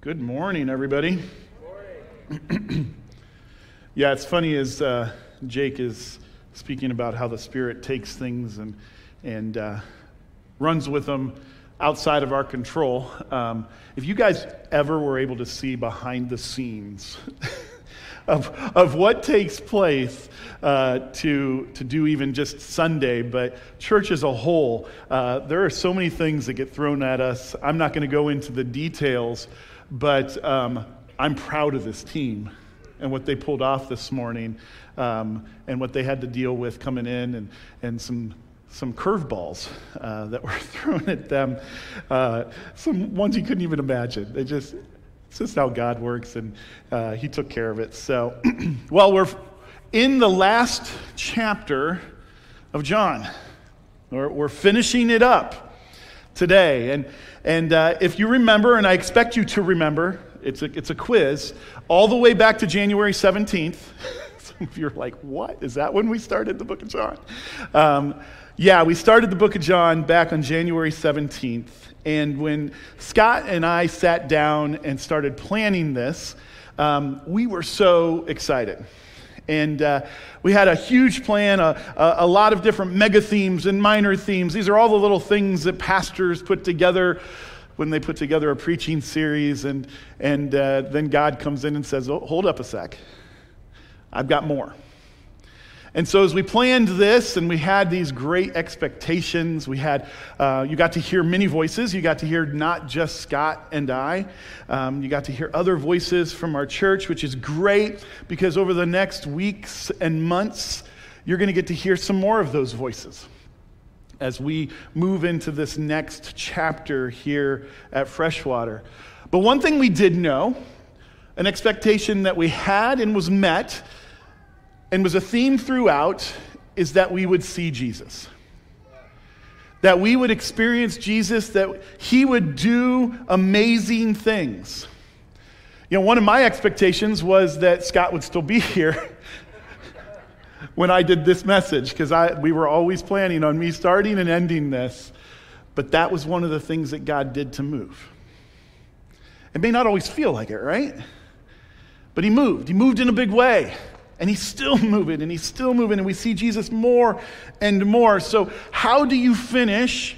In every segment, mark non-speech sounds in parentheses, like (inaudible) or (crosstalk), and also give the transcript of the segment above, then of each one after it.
Good morning, everybody. (clears throat) yeah, it's funny as uh, Jake is speaking about how the Spirit takes things and, and uh, runs with them outside of our control. Um, if you guys ever were able to see behind the scenes (laughs) of, of what takes place uh, to, to do even just Sunday, but church as a whole, uh, there are so many things that get thrown at us. I'm not going to go into the details, but um, I'm proud of this team and what they pulled off this morning um, and what they had to deal with coming in and, and some some curveballs uh, that (laughs) were thrown at them, uh, some ones you couldn't even imagine. They just, it's just how God works, and uh, He took care of it. So, (clears throat) well, we're in the last chapter of John. We're, we're finishing it up today. And, and uh, if you remember, and I expect you to remember, it's a, it's a quiz, all the way back to January 17th. (laughs) Some of you are like, what? Is that when we started the book of John? Um, yeah, we started the book of John back on January 17th. And when Scott and I sat down and started planning this, um, we were so excited. And uh, we had a huge plan, a, a, a, lot of different mega themes and minor themes. These are all the little things that pastors put together when they put together a preaching series. And, and uh, then God comes in and says, oh, Hold up a sec, I've got more. And so, as we planned this and we had these great expectations, we had, uh, you got to hear many voices. You got to hear not just Scott and I. Um, you got to hear other voices from our church, which is great because over the next weeks and months, you're going to get to hear some more of those voices as we move into this next chapter here at Freshwater. But one thing we did know, an expectation that we had and was met, and was a theme throughout is that we would see Jesus. That we would experience Jesus, that he would do amazing things. You know, one of my expectations was that Scott would still be (laughs) here when I did this message, because we were always planning on me starting and ending this. But that was one of the things that God did to move. It may not always feel like it, right? But he moved. He moved in a big way. And he's still (laughs) moving and he's still moving, and we see Jesus more and more. So, how do you finish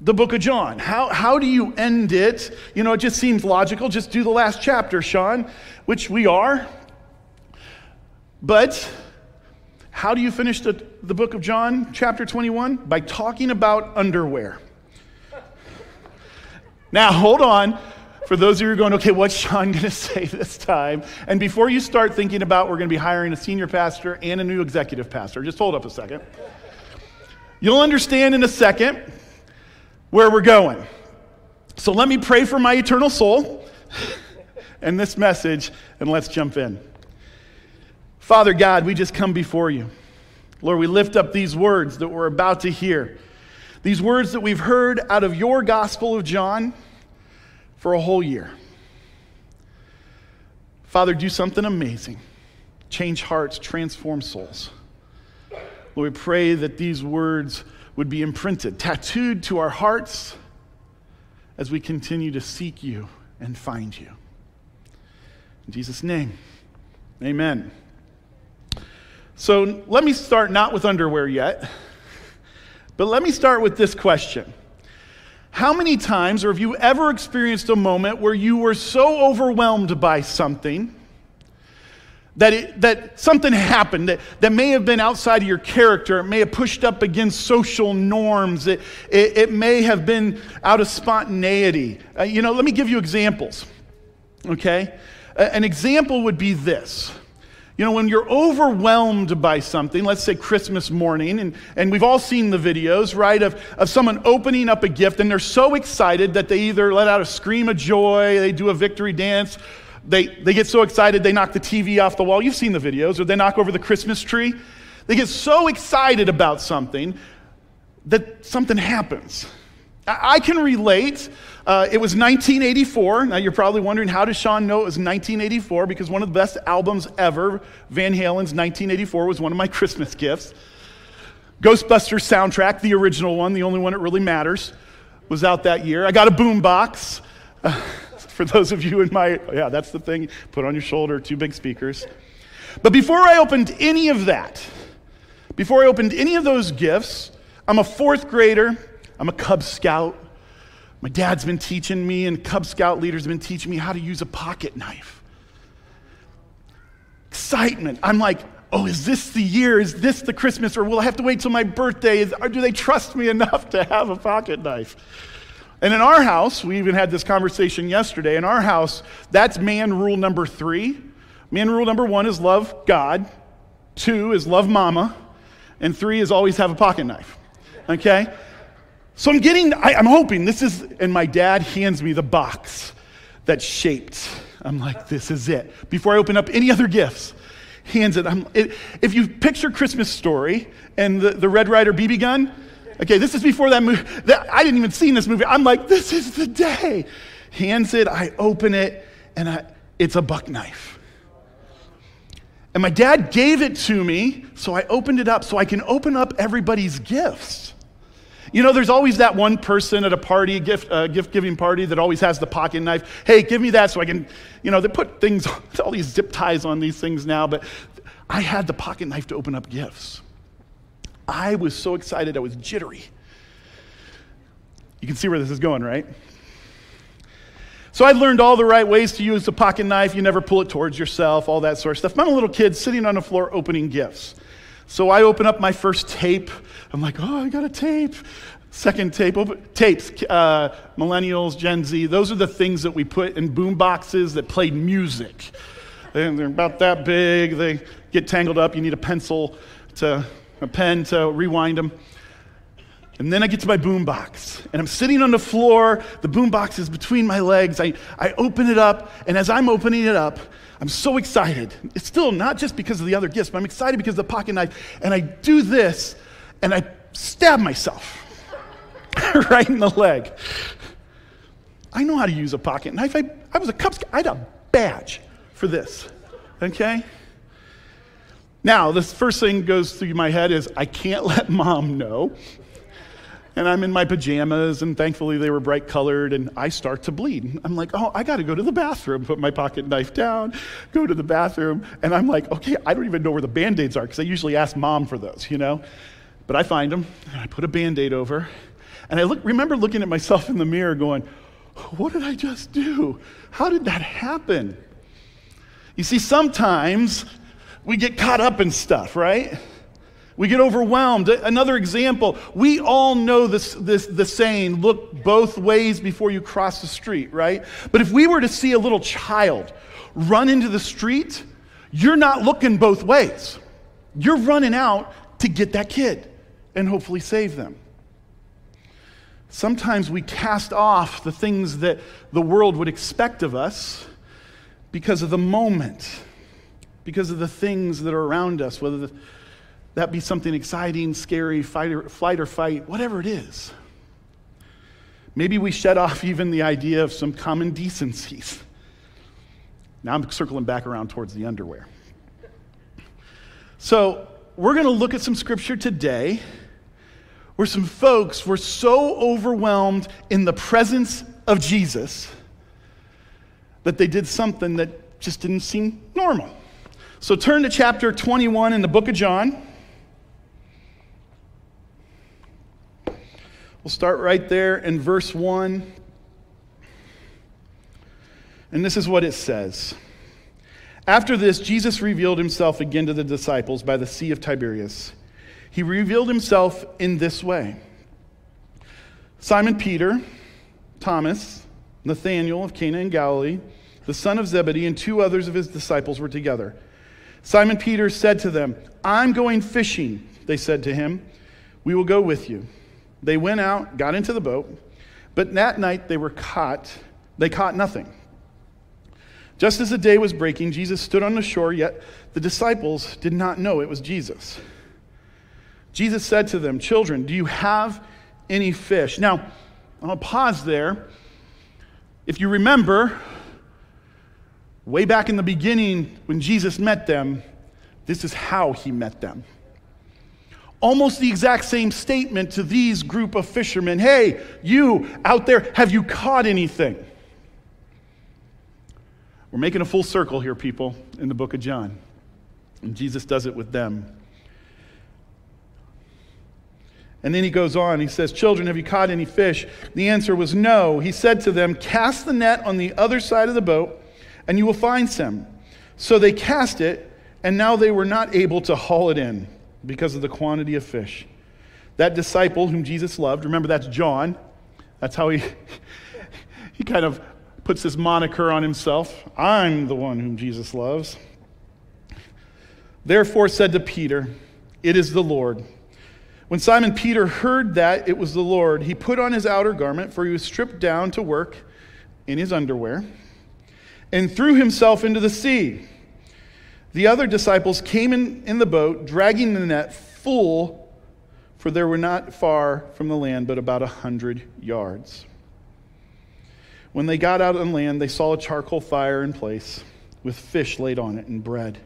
the book of John? How, how do you end it? You know, it just seems logical. Just do the last chapter, Sean, which we are. But how do you finish the, the book of John, chapter 21? By talking about underwear. (laughs) Now, hold on. For those of you who are going, okay, what's Sean going (laughs) to say this time? And before you start thinking about we're going to be hiring a senior pastor and a new executive pastor, just hold up a second. You'll understand in a second where we're going. So let me pray for my eternal soul (laughs) and this message, and let's jump in. Father God, we just come before you. Lord, we lift up these words that we're about to hear, these words that we've heard out of your Gospel of John for a whole year. Father, do something amazing. Change hearts, transform souls. Lord, we pray that these words would be imprinted, tattooed to our hearts as we continue to seek you and find you. In Jesus' name, amen. So let me start not with underwear yet, but let me start with this question how many times, or have you ever experienced a moment where you were so overwhelmed by something that, it, that something happened that, that may have been outside of your character? It may have pushed up against social norms. It, it, it may have been out of spontaneity. Uh, you know, let me give you examples, okay? An example would be this you know, when you're overwhelmed by something, let's say Christmas morning, and, and we've all seen the videos, right, of, of someone opening up a gift and they're so excited that they either let out a scream of joy, they do a victory dance, they, they get so excited they knock the TV off the wall. You've seen the videos, or they knock over the Christmas tree. They get so excited about something that something happens. I, I can relate uh, it was 1984. Now you're probably wondering, how does Sean know it was 1984? Because one of the best albums ever, Van Halen's 1984, was one of my (laughs) Christmas gifts. Ghostbusters soundtrack, the original one, the only one that really matters, was out that year. I got a boombox. (laughs) For those of you in my, yeah, that's the thing. Put on your shoulder, two big speakers. But before I opened any of that, before I opened any of those gifts, I'm a fourth grader, I'm a Cub Scout. My dad's been teaching me, and Cub Scout leaders have been teaching me how to use a pocket knife. Excitement. I'm like, oh, is this the year? Is this the Christmas? Or will I have to wait till my birthday? Is, or do they trust me (laughs) enough to have a pocket knife? And in our house, we even had this conversation yesterday. In our house, that's man rule number three. Man rule number one is love God, two is love mama, and three is always have a pocket knife. Okay? So I'm getting, I, I'm hoping this is, and my dad hands me the box that's shaped. I'm like, this is it. Before I open up any other gifts, hands it. I'm, it if you picture Christmas Story and the, the Red Ryder BB gun, okay, this is before that movie. That, I didn't even see this movie. I'm like, this is the day. Hands it, I open it, and I, it's a buck knife. And my dad gave it to me, so I opened it up so I can open up everybody's gifts. You know, there's always that one person at a party, gift, uh, gift giving party, that always has the pocket knife. Hey, give me that so I can, you know, they put things, (laughs) all these zip ties on these things now, but I had the pocket knife to open up gifts. I was so excited, I was jittery. You can see where this is going, right? So I learned all the right ways to use the pocket knife. You never pull it towards yourself, all that sort of stuff. I'm a little kid sitting on the floor opening gifts. So I open up my first tape. I'm like, oh, I got a tape. Second tape, open, tapes, uh, millennials, Gen Z, those are the things that we put in boom boxes that played music. And they're about that big. They get tangled up. You need a pencil to, a pen to rewind them. And then I get to my boom box, and I'm sitting on the floor. The boom box is between my legs. I, I open it up, and as I'm opening it up, I'm so excited. It's still not just because of the other gifts, but I'm excited because of the pocket knife. And I do this, and I stab myself (laughs) right in the leg. I know how to use a pocket knife. I, I was a Cub Scout. I had a badge for this. Okay? Now, the first thing goes through my head is I can't (laughs) let mom know and I'm in my pajamas, and thankfully they were bright colored, and I start to bleed. I'm like, oh, I got to go to the bathroom, put my pocket knife down, go to the bathroom, and I'm like, okay, I don't even know where the band aids are, because I usually ask mom for those, you know? But I find them, and I put a band aid over, and I look, remember looking at myself in the mirror going, what did I just do? How did that happen? You see, sometimes we get caught up in stuff, right? We get overwhelmed. Another example, we all know this, this, the saying, look both ways before you cross the street, right? But if we were to see a little child run into the street, you're not looking both ways. You're running out to get that kid and hopefully save them. Sometimes we cast off the things that the world would expect of us because of the moment, because of the things that are around us, whether the that be something exciting, scary, fight or, flight or fight, whatever it is. Maybe we shed off (laughs) even the idea of some common decencies. Now I'm circling back around towards the underwear. So, we're going to look at some scripture today where some folks were so overwhelmed in the presence of Jesus that they did something that just didn't seem normal. So, turn to chapter 21 in the book of John. We'll start right there in verse 1. And this is what it says. After this, Jesus revealed himself again to the disciples by the Sea of Tiberias. He revealed himself in this way Simon Peter, Thomas, Nathanael of Cana in Galilee, the son of Zebedee, and two others of his disciples were together. Simon Peter said to them, I'm going fishing, they said to him. We will go with you. They went out, got into the boat, but that night they were caught. They caught nothing. Just as the day was breaking, Jesus stood on the shore, yet the disciples did not know it was Jesus. Jesus said to them, Children, do you have any fish? Now, I'll pause there. If you remember, way back in the beginning when Jesus met them, this is how he met them almost the exact same statement to these group of fishermen Hey, you out there, have you caught anything? We're making a full circle here, people, in the book of John. And Jesus does it with them. And then he goes on, he says, Children, have you caught any fish? The answer was no. He said to them, Cast the net on the other side of the boat, and you will find some. So they cast it, and now they were not able to haul it in because of the quantity of fish. That disciple whom Jesus loved, remember that's John. That's how he, (laughs) he kind of puts this moniker on himself. I'm the one whom Jesus loves. Therefore said to Peter, It is the Lord. When Simon Peter heard that it was the Lord, he put on his outer garment, for he was stripped down to work in his underwear, and threw himself into the sea. The other disciples came in, in the boat, dragging the net full, for they were not far from the land, but about a hundred yards. When they got out on land, they saw a charcoal fire in place, with fish laid on it and bread.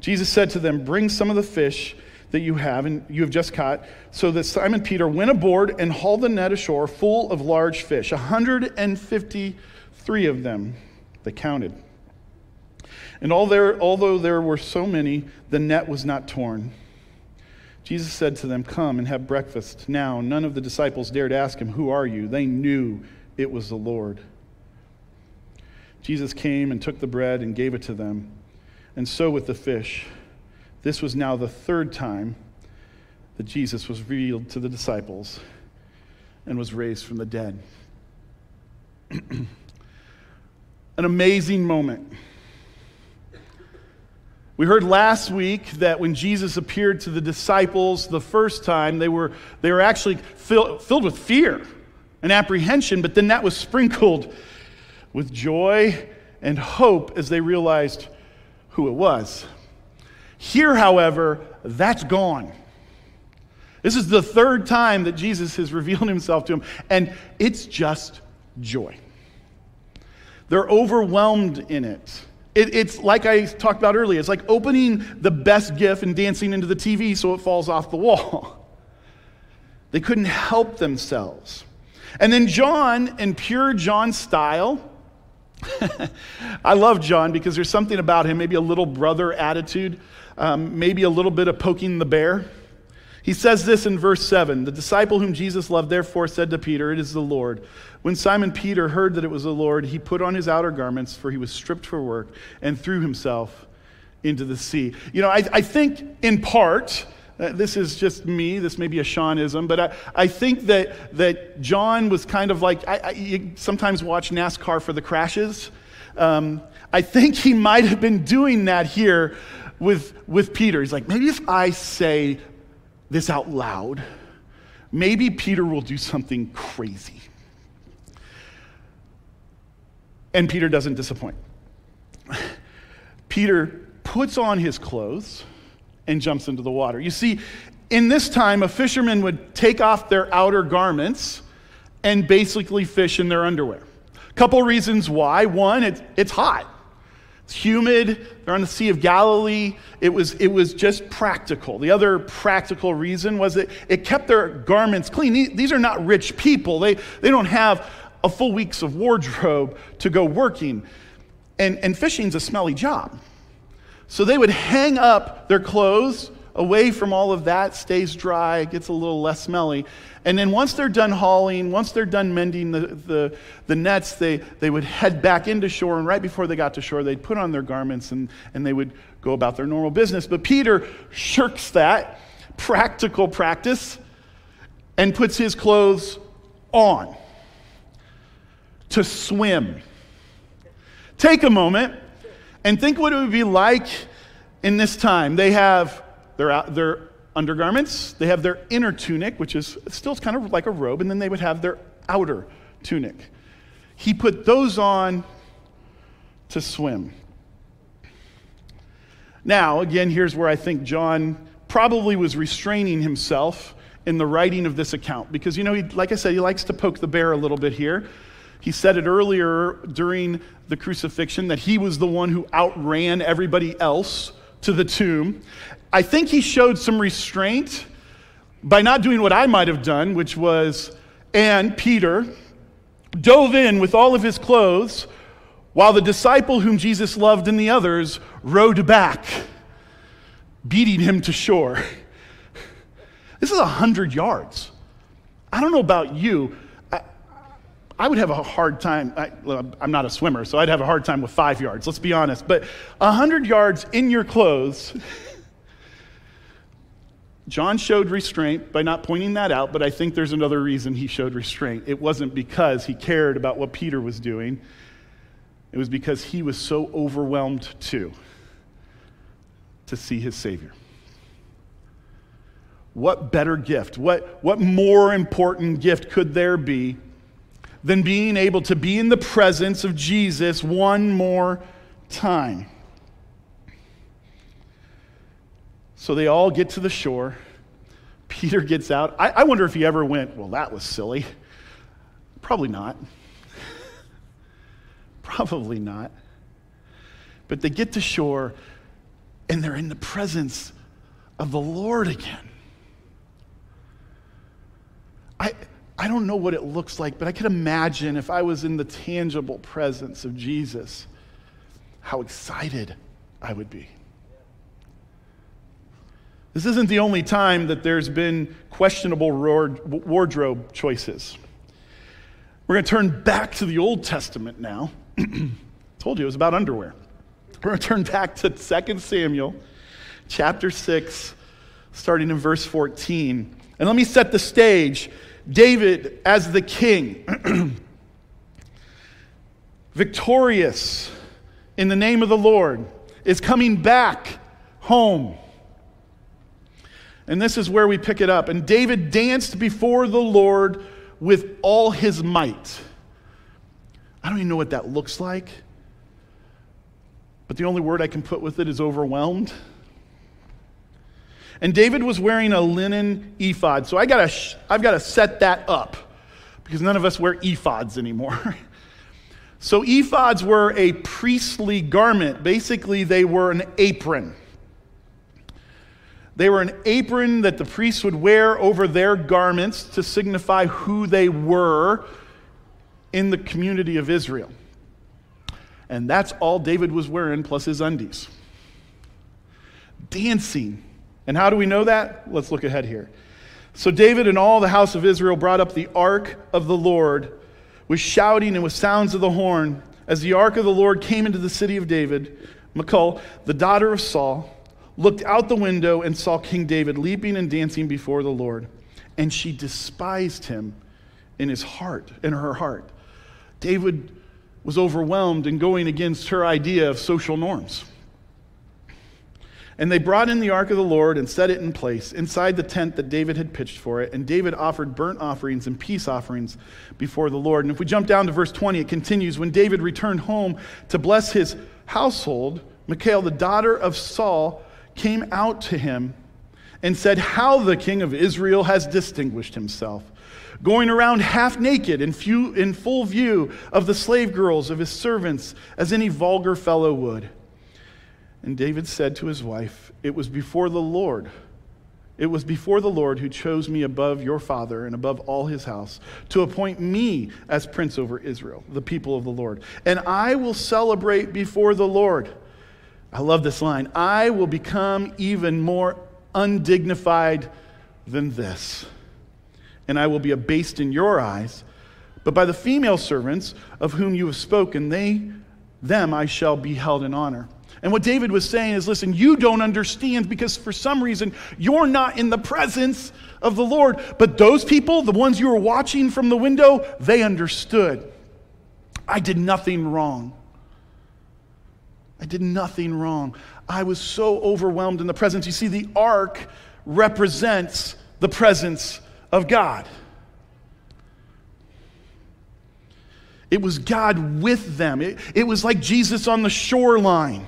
Jesus said to them, Bring some of the fish that you have and you have just caught. So that Simon Peter went aboard and hauled the net ashore full of large fish, 153 of them, they counted. And although there were so many, the net was not torn. Jesus said to them, Come and have breakfast. Now, none of the disciples dared ask him, Who are you? They knew it was the Lord. Jesus came and took the bread and gave it to them, and so with the fish. This was now the third time that Jesus was revealed to the disciples and was raised from the dead. (clears throat) An amazing moment. We heard last week that when Jesus appeared to the disciples the first time, they were, they were actually fill, filled with fear and apprehension, but then that was sprinkled with joy and hope as they realized who it was. Here, however, that's gone. This is the third time that Jesus has (laughs) revealed himself to him, and it's just joy. They're overwhelmed in it. It. It's like I talked about earlier, it's like opening the best gift and dancing into the TV so it falls off the wall. (laughs) They couldn't help themselves. And then John, in pure John style, (laughs) I love John because there's something about him, maybe a little brother attitude um, maybe a little bit of poking the bear. He says this in verse 7 The disciple whom Jesus loved therefore said to Peter, It is the Lord. When Simon Peter heard that it was the Lord, he put on his outer garments, for he was stripped for work, and threw himself into the sea. You know, I, I think in part, uh, this is just me, this may be a Seanism, but I, I think that, that John was kind of like, I, I, you sometimes watch NASCAR for the crashes. Um, I think he might have been doing that here with, with Peter. He's like, maybe if I say this out loud, maybe Peter will do something crazy. And Peter doesn't disappoint. Peter puts on his clothes and jumps into the water. You see, in this time, a fisherman would take off their outer garments and basically fish in their underwear. Couple reasons why. One, it's, it's hot. It's humid. They're on the Sea of Galilee. It was, it was just practical. The other practical reason was that it kept their garments clean. These are not rich people, they, they don't have a full week's of wardrobe to go working. And, and fishing's a smelly job. So they would hang up their clothes away from all of that, stays dry, gets a little less smelly. And then once they're done hauling, once they're done mending the, the, the, nets, they, they would head back into shore. And right before they got to shore, they'd put on their garments and, and they would go about their normal business. But Peter shirks that practical practice and puts his clothes on to swim. Take a moment and think what it would be like in this time. They have their, their undergarments, they have their inner tunic, which is still kind of like a robe, and then they would have their outer tunic. He put those on to swim. Now, again, here's where I think John probably was restraining himself in the writing of this account because, you know, he, like I said, he likes to poke the bear a little bit here. He said it earlier during the crucifixion that he was the one who outran everybody else to the tomb. I think he showed some restraint by not doing what I might have done, which was, and Peter dove in with all of his clothes while the disciple whom Jesus loved and the others rowed back, beating him to shore. This is a hundred yards. I don't know about you. I, I, would have a hard time. I, am not a swimmer, so I'd have a hard time with five yards, let's be honest. But a hundred yards in your clothes. John showed restraint by not pointing that out, but I think there's another reason he showed restraint. It wasn't because he cared about what Peter was doing, it was because he was so overwhelmed too to see his Savior. What better gift, what, what more important gift could there be than being able to be in the presence of Jesus one more time? So they all get to the shore. Peter gets out. I, I wonder if he ever went, Well, that was silly. Probably not. (laughs) Probably not. But they get to shore and they're in the presence of the Lord again. I, I don't know what it looks like, but I could imagine if I was in the tangible presence of Jesus, how excited I would be. This isn't the only time that there's been questionable wardrobe choices. We're going to turn back to the Old Testament now. (clears throat) Told you it was about underwear. We're going to turn back to 2 Samuel chapter 6, starting in verse 14. And let me set the stage. David, as the king, (clears throat) victorious in the name of the Lord, is coming back home. And this is where we pick it up. And David danced before the Lord with all his might. I don't even know what that looks like. But the only word I can put with it is overwhelmed. And David was wearing a linen ephod. So I gotta, I've got to set that up because none of us wear ephods anymore. (laughs) so ephods were a priestly garment. Basically, they were an apron. They were an apron that the priests would wear over their garments to signify who they were in the community of Israel. And that's all David was wearing, plus his undies. Dancing. And how do we know that? Let's look ahead here. So David and all the house of Israel brought up the ark of the Lord with shouting and with sounds of the horn. As the ark of the Lord came into the city of David, Michal, the daughter of Saul, looked out the window and saw King David leaping and dancing before the Lord. And she despised him in his heart, in her heart. David was overwhelmed and going against her idea of social norms. And they brought in the ark of the Lord and set it in place inside the tent that David had pitched for it. And David offered burnt offerings and peace offerings before the Lord. And if we jump down to verse 20, it continues When David returned home to bless his household, Michal, the daughter of Saul, came out to him and said, How the king of Israel has distinguished himself going around half naked in, few, in full view of the slave girls of his servants, as any vulgar fellow would. And David said to his wife, It was before the Lord. It was before the Lord who chose me above your father and above all his house to appoint me as prince over Israel, the people of the Lord. And I will celebrate before the Lord. I love this line. I will become even more undignified than this and I will be abased in your eyes. But by the female servants of whom you have spoken, they, them I shall be held in honor. And what David was saying is listen, you don't understand because for some reason you're not in the presence of the Lord. But those people, the ones you were watching from the window, they understood. I did nothing wrong. I did nothing wrong. I was so overwhelmed in the presence. You see, the ark represents the presence of God. It was God with them. It, it was like Jesus on the shoreline.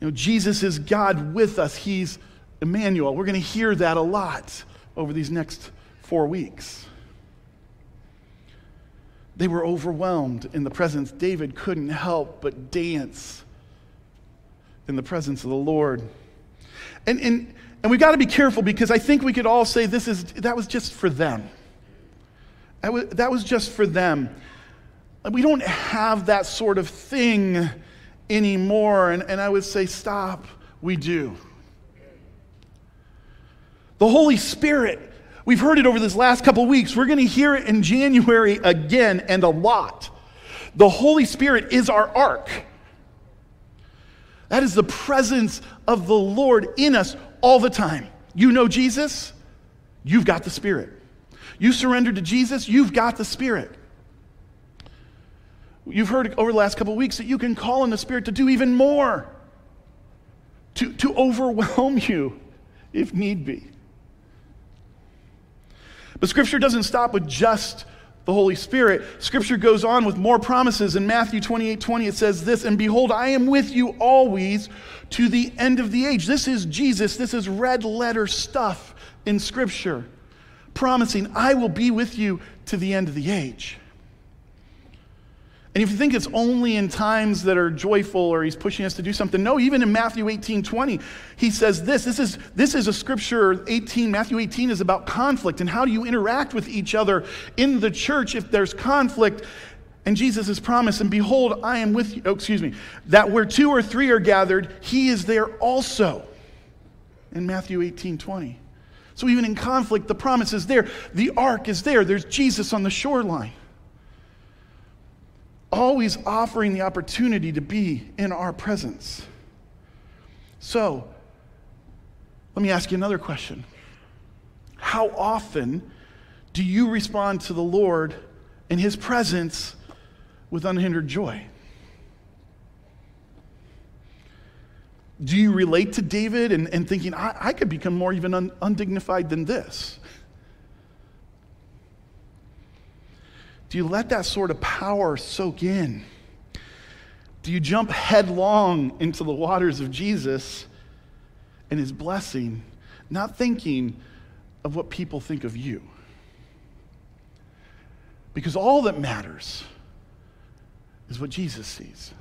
You know, Jesus is God with us. He's Emmanuel. We're going to hear that a lot over these next four weeks. They were overwhelmed in the presence. David couldn't help but dance in the presence of the Lord. And, and and we've got to be careful because I think we could all say this is, that was just for them. That was, that was just for them. We don't have that sort of thing anymore. And, and I would say, stop. We do. The Holy Spirit, we've heard it over this last couple weeks. We're going to hear it in January again and a lot. The Holy Spirit is our ark. That is the presence of the Lord in us all the time. You know Jesus, you've got the Spirit. You surrender to Jesus, you've got the Spirit. You've heard over the last couple weeks that you can call on the Spirit to do even more, to, to overwhelm (laughs) you if need be. But Scripture doesn't stop with just the Holy Spirit. Scripture goes on with more promises. In Matthew 28 20, it says this And behold, I am with you always to the end of the age. This is Jesus. This is red letter stuff in Scripture, promising, I will be with you to the end of the age. And if you think it's only in times that are joyful or he's pushing us to do something, no, even in Matthew 18 20, he says this. This is, this is a scripture, 18, Matthew 18 is about conflict and how do you interact with each other in the church if there's conflict. And Jesus has promised, and behold, I am with you, oh, excuse me, that where two or three are gathered, he is there also. In Matthew 18 20. So even in conflict, the promise is there. The ark is there. There's Jesus on the shoreline always offering the opportunity to be in our presence. So, let me ask you another question. How often do you respond to the Lord and His presence with unhindered joy? Do you relate to David and, and thinking, I, I could become more even un, undignified than this? Do you let that sort of power soak in? Do you jump headlong into the waters of Jesus and his blessing, not thinking of what people think of you? Because all that matters is what Jesus sees.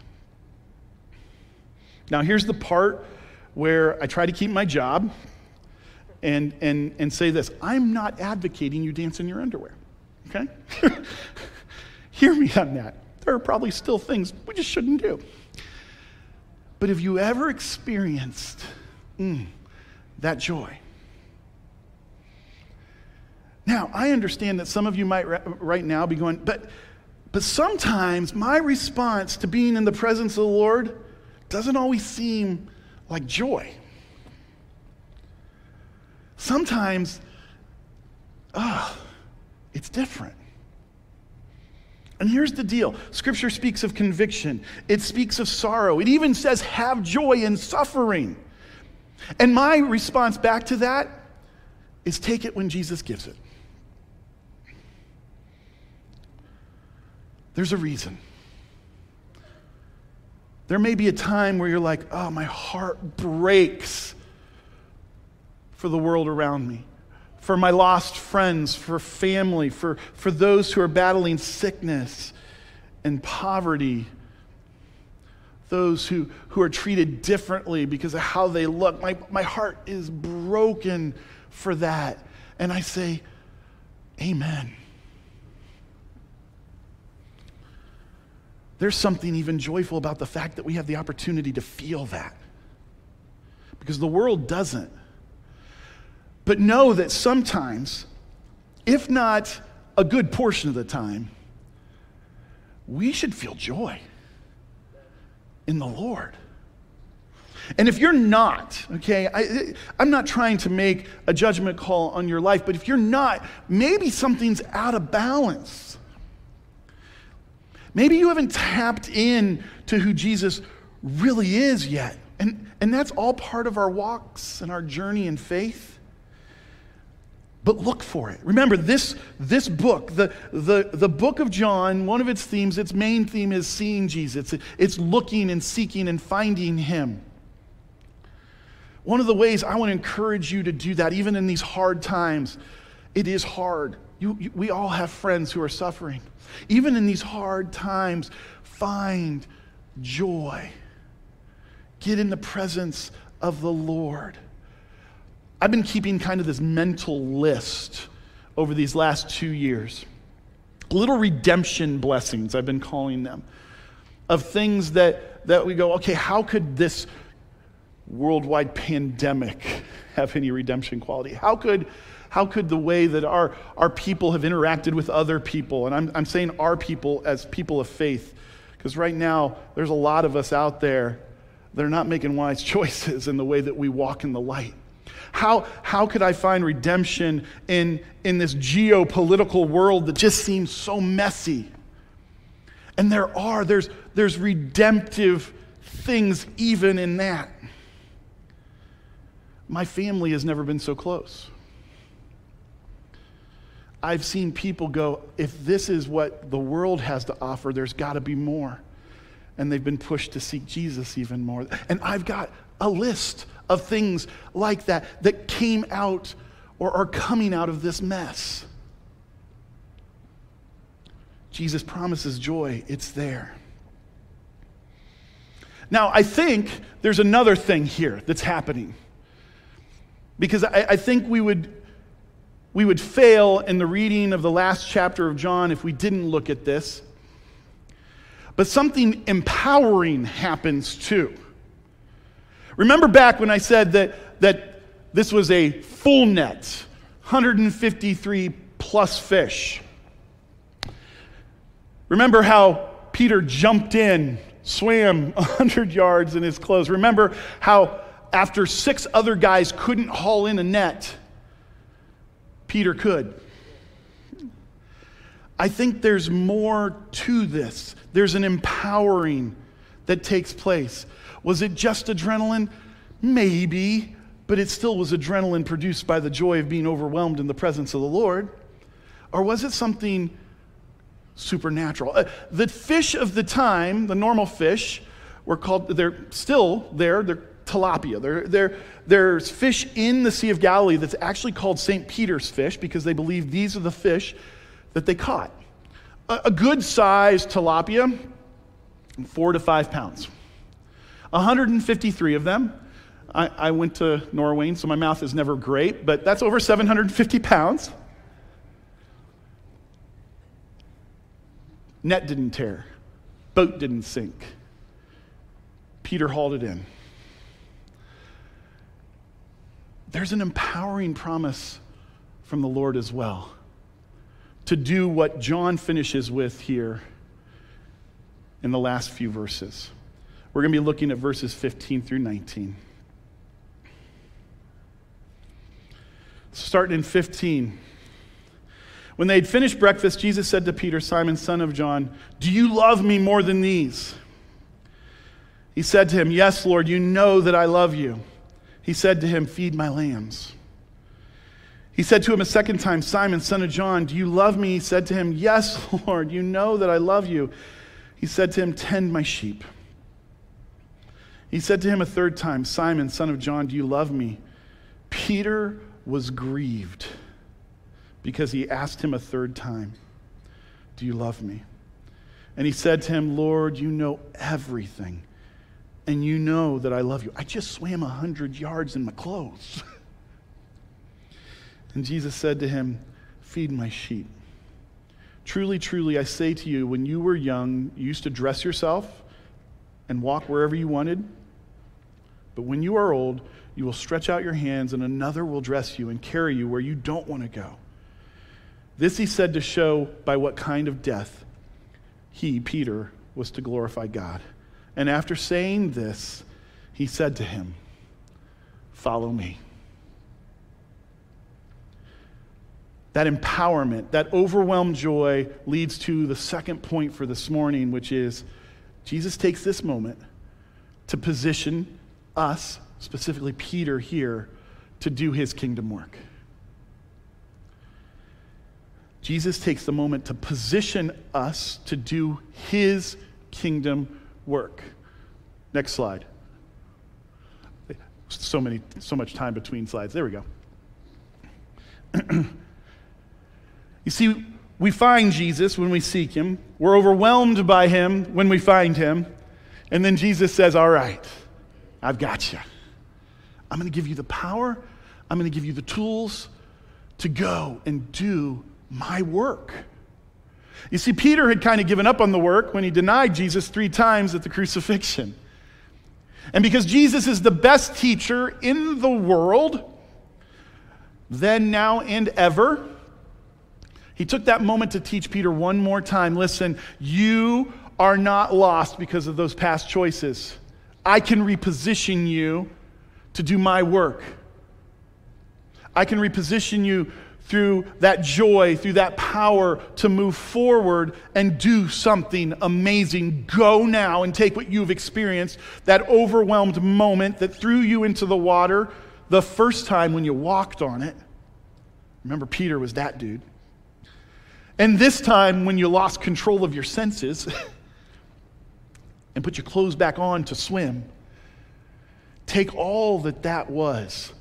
Now, here's the part where I try to keep my job and, and, and say this I'm not advocating you dance in your underwear. Okay? (laughs) Hear me on that. There are probably still things we just shouldn't do. But have you ever experienced mm, that joy? Now, I understand that some of you might right now be going, but, but sometimes my response to being in the presence of the Lord doesn't always seem like joy. Sometimes, ah, it's different. And here's the deal Scripture speaks of conviction, it speaks of sorrow, it even says, have joy in suffering. And my response back to that is take it when Jesus gives it. There's a reason. There may be a time where you're like, oh, my heart breaks for the world around me for my lost friends, for family, for, for those who are battling sickness and poverty, those who, who are treated differently because of how they look. My, my heart is broken for that. And I say, Amen. There's something even joyful about the fact that we have the opportunity to feel that. Because the world doesn't. But know that sometimes, if not a good portion of the time, we should feel joy in the Lord. And if you're not, okay, I, am not trying to make a judgment call on your life, but if you're not, maybe something's out of balance. Maybe you haven't tapped in to who Jesus really is yet. And, and that's all part of our walks and our journey in faith but look for it. Remember, this, this book, the, the, the book of John, one of its themes, its main theme is seeing Jesus. It's, it's looking and seeking and finding him. One of the ways I want to encourage you to do that, even in these hard times, it is hard. You, you, we all have friends who are suffering. Even in these hard times, find joy. Get in the presence of the Lord. I've been keeping kind of this mental list over these last two years little redemption blessings, I've been calling them, of things that, that we go, okay, how could this worldwide pandemic (laughs) have any redemption quality? How could, how could the way that our, our people have interacted with other people, and I'm, I'm saying our people as people of faith, because right now there's a lot of us out there that are not making wise (laughs) choices in the way that we walk in the light. How, how could I find redemption in, in this geopolitical world that just seems so messy? And there are, there's, there's redemptive things even in that. My family has never been so close. I've seen people go, if this is what the world has to offer, there's got to be more. And they've been pushed to seek Jesus even more. And I've got a list of things like that that came out or are coming out of this mess. Jesus promises joy, it's there. Now, I think there's another thing here that's happening. Because I, I, think we would, we would fail in the reading of the last chapter of John if we didn't look at this. But something empowering happens too. Remember back when I said that, that this was a full net, 153 plus fish. Remember how Peter jumped in, swam (laughs) 100 yards in his clothes. Remember how after six other guys couldn't haul in a net, Peter could. I think there's more to this. There's an empowering that takes place. Was it just adrenaline? Maybe, but it still was adrenaline produced by the joy of being overwhelmed in the presence of the Lord. Or was it something supernatural? Uh, the fish of the time, the normal fish, were called, they're still there, they're tilapia. There, there, there's fish in the Sea of Galilee that's actually called St. Peter's fish because they believe these are the fish that they caught. A, a good sized tilapia, four to five pounds. 153 of them. I, I went to Norway, so my mouth is never great, but that's over 750 pounds. Net didn't tear, boat didn't sink. Peter hauled it in. There's an empowering promise from the Lord as well to do what John finishes with here in the last few verses. We're going to be looking at verses 15 through 19. Starting in 15. When they had finished breakfast, Jesus said to Peter, Simon, son of John, Do you love me more than these? He said to him, Yes, Lord, you know that I love you. He said to him, Feed my lambs. He said to him a second time, Simon, son of John, do you love me? He said to him, Yes, (laughs) Lord, you know that I love you. He said to him, Tend my sheep. He said to him a third time, Simon, son of John, do you love me? Peter was grieved because he asked him a third time, Do you love me? And he said to him, Lord, you know everything, and you know that I love you. I just swam a hundred yards in my clothes. (laughs) and Jesus said to him, Feed my sheep. Truly, truly, I say to you, when you were young, you used to dress yourself and walk wherever you wanted but when you are old, you will stretch out your hands, and another will dress you and carry you where you don't want to go. This he said to show by what kind of death he, Peter, was to glorify God. And after saying this, he said to him, Follow me. That empowerment, that overwhelmed joy leads to the second point for this morning, which is Jesus takes this moment to position us, specifically Peter here, to do his kingdom work. Jesus takes the moment to position us to do his kingdom work. Next slide. So many so much time between slides. There we go. (clears throat) you see, we find Jesus when we seek him. We're overwhelmed by him when we find him. And then Jesus says, "All right, I've got you. I'm going to give you the power, I'm going to give you the tools to go and do my work. You see, Peter had kind of given up on the work when he denied Jesus three times at the crucifixion. And because Jesus is the best teacher in the world, then, now, and ever, he took that moment to teach Peter one more time listen, you are not lost because of those past choices. I can reposition you to do my work. I can reposition you through that joy, through that power to move forward and do something amazing. Go now and take what you've experienced, that overwhelmed moment that threw you into the water the first time when you walked on it. Remember, Peter was that dude. And this time when you lost control of your senses (laughs) and put your clothes back on to swim, take all that that was,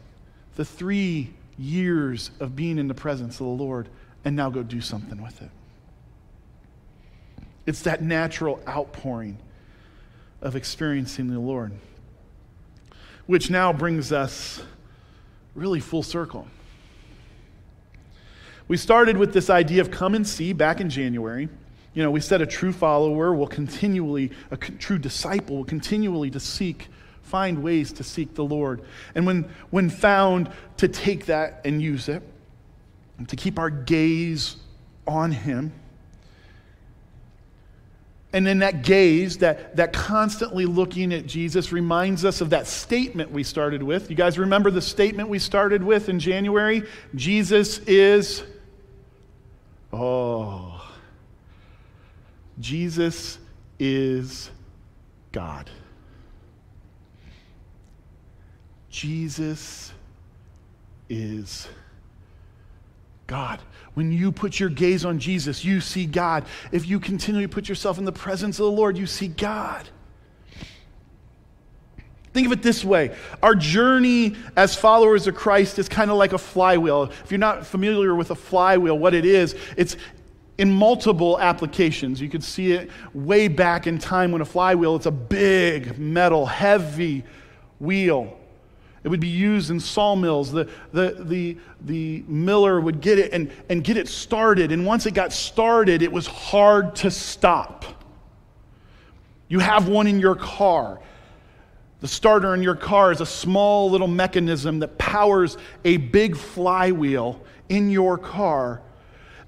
the three years of being in the presence of the Lord and now go do something with it. It's that natural outpouring of experiencing the Lord, which now brings us really full circle. We started with this idea of come and see back in January. You know, we said a true follower will continually, a true disciple will continually to seek find ways to seek the Lord. And when, when found, to take that and use it, to keep our gaze on Him. And then that gaze, that, that constantly looking at Jesus, reminds us of that statement we started with. You guys remember the statement we started with in January? Jesus is, oh, Jesus is God. Jesus is God. When you put your gaze on Jesus, you see God. If you continually put yourself in the presence of the Lord, you see God. Think of it this way our journey as followers of Christ is kind of like a flywheel. If you're not familiar with a flywheel, what it is, it's in multiple applications. You could see it way back in time when a flywheel, it's a big, metal, heavy wheel. It would be used in sawmills. The, the, the, the miller would get it and, and get it started. And once it got started, it was hard to stop. You have one in your car. The starter in your car is a small little mechanism that powers a big flywheel in your car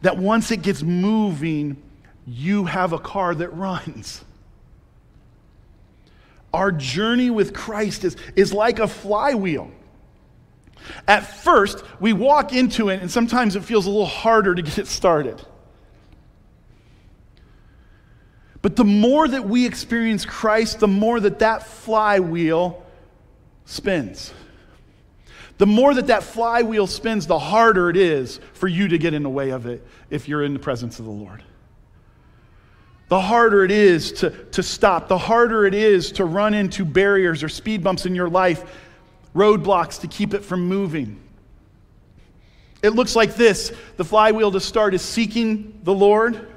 that once it gets moving, you have a car that runs. Our journey with Christ is, is like a flywheel. At first, we walk into it, and sometimes it feels a little harder to get it started. But the more that we experience Christ, the more that that flywheel spins. The more that that flywheel spins, the harder it is for you to get in the way of it if you're in the presence of the Lord the harder it is to, to stop, the harder it is to run into barriers or speed bumps in your life, roadblocks to keep it from moving. It looks like this the flywheel to start is seeking the Lord.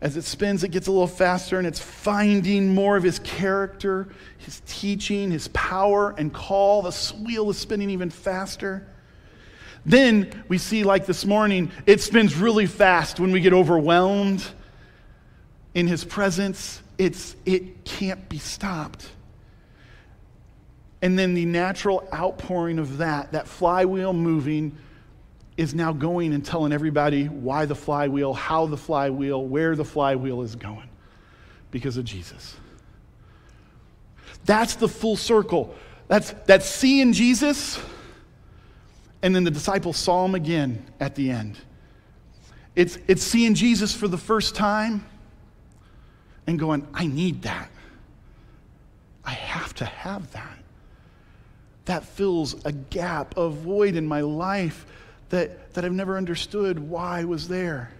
As it spins, it gets a little faster and it's finding more of his character, his teaching, his power and call. The wheel is spinning even faster. Then we see, like this morning, it spins really fast when we get overwhelmed in his presence, it's, it can't be stopped. And then the natural outpouring of that, that flywheel moving, is now going and telling everybody why the flywheel, how the flywheel, where the flywheel is going because of Jesus. That's the full circle. That's, that's seeing Jesus, and then the disciples saw him again at the end. It's, it's seeing Jesus for the first time and going, I need that. I have to have that. That fills a gap, a void in my life that, that I've never understood why was there.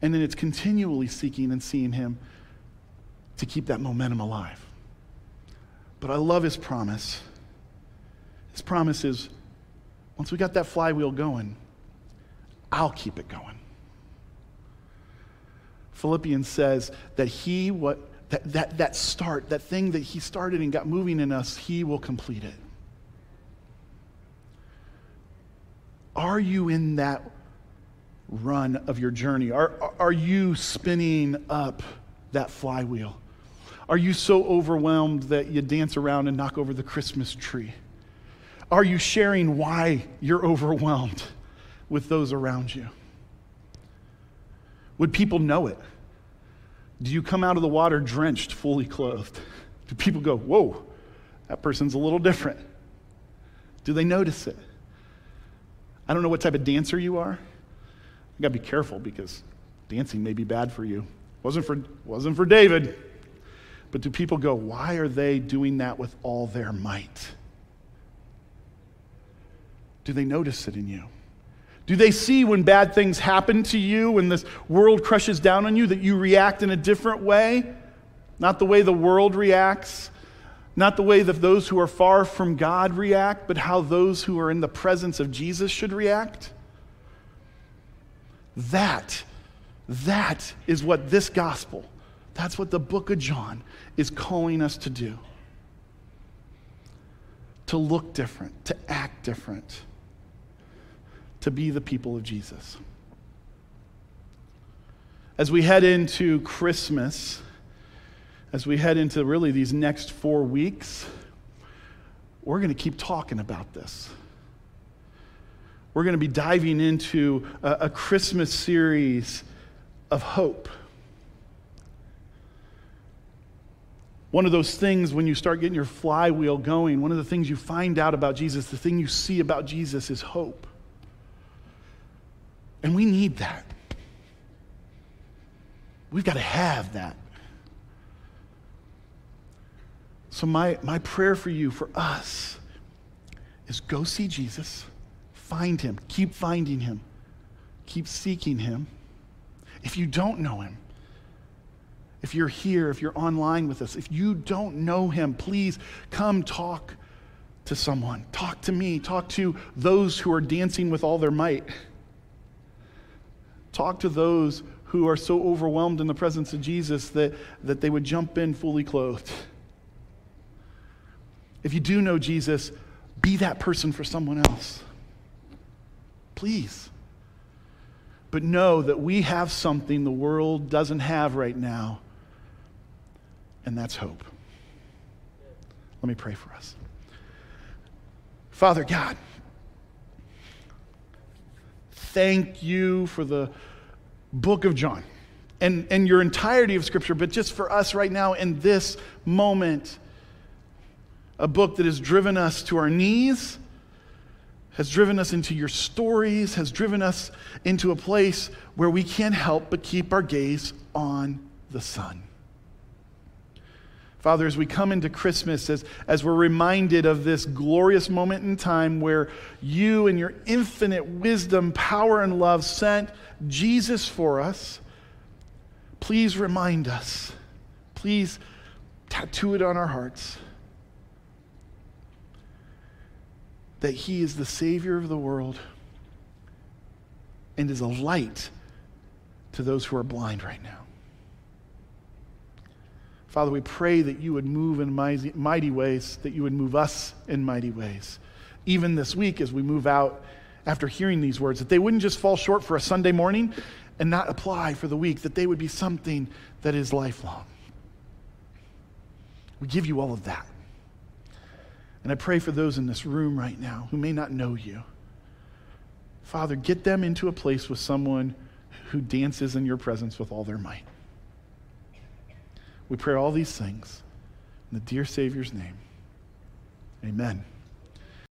And then it's continually seeking and seeing Him to keep that momentum alive. But I love His promise. His promise is once we got that flywheel going, I'll keep it going. Philippians says that he, what, that, that, that start, that thing that he started and got moving in us, he will complete it. Are you in that run of your journey? Are, are you spinning up that flywheel? Are you so overwhelmed that you dance around and knock over the Christmas tree? Are you sharing why you're overwhelmed with those around you? Would people know it? Do you come out of the water drenched, fully clothed? Do people go, whoa, that person's a little different? Do they notice it? I don't know what type of dancer you are. You gotta be careful because dancing may be bad for you. Wasn't for, wasn't for David. But do people go, why are they doing that with all their might? Do they notice it in you? Do they see when bad things happen to you, when this world crushes down on you, that you react in a different way? Not the way the world reacts, not the way that those who are far from God react, but how those who are in the presence of Jesus should react? That, that is what this gospel, that's what the book of John is calling us to do. To look different, to act different to be the people of Jesus. As we head into Christmas, as we head into really these next four weeks, we're going to keep talking about this. We're going to be diving into a, a Christmas series of hope. One of those things when you start getting your flywheel going, one of the things you find out about Jesus, the thing you see about Jesus is hope. And we need that. We've got to have that. So, my, my prayer for you, for us, is go see Jesus, find him, keep finding him, keep seeking him. If you don't know him, if you're here, if you're online with us, if you don't know him, please come talk to someone. Talk to me. Talk to those who are dancing with all their might. Talk to those who are so overwhelmed in the presence of Jesus that, that they would jump in fully clothed. If you do know Jesus, be that person for someone else. Please. But know that we have something the world doesn't have right now, and that's hope. Let me pray for us. Father God, thank you for the book of John and, and your entirety of Scripture, but just for us right now in this moment, a book that has driven us to our knees, has driven us into your stories, has driven us into a place where we can't help but keep our gaze on the Son. Father, as we come into Christmas, as, as we're reminded of this glorious moment in time where you, in your infinite wisdom, power, and love, sent Jesus for us, please remind us. Please tattoo it on our hearts that He is the Savior of the world and is a light to those who are blind right now. Father, we pray that you would move in mighty, ways, that you would move us in mighty ways. Even this week, as we move out after hearing these words, that they wouldn't just fall short for a Sunday morning and not apply for the week, that they would be something that is lifelong. We give you all of that. And I pray for those in this room right now who may not know you. Father, get them into a place with someone who dances in your presence with all their might. We pray all these things in the dear Savior's name. Amen.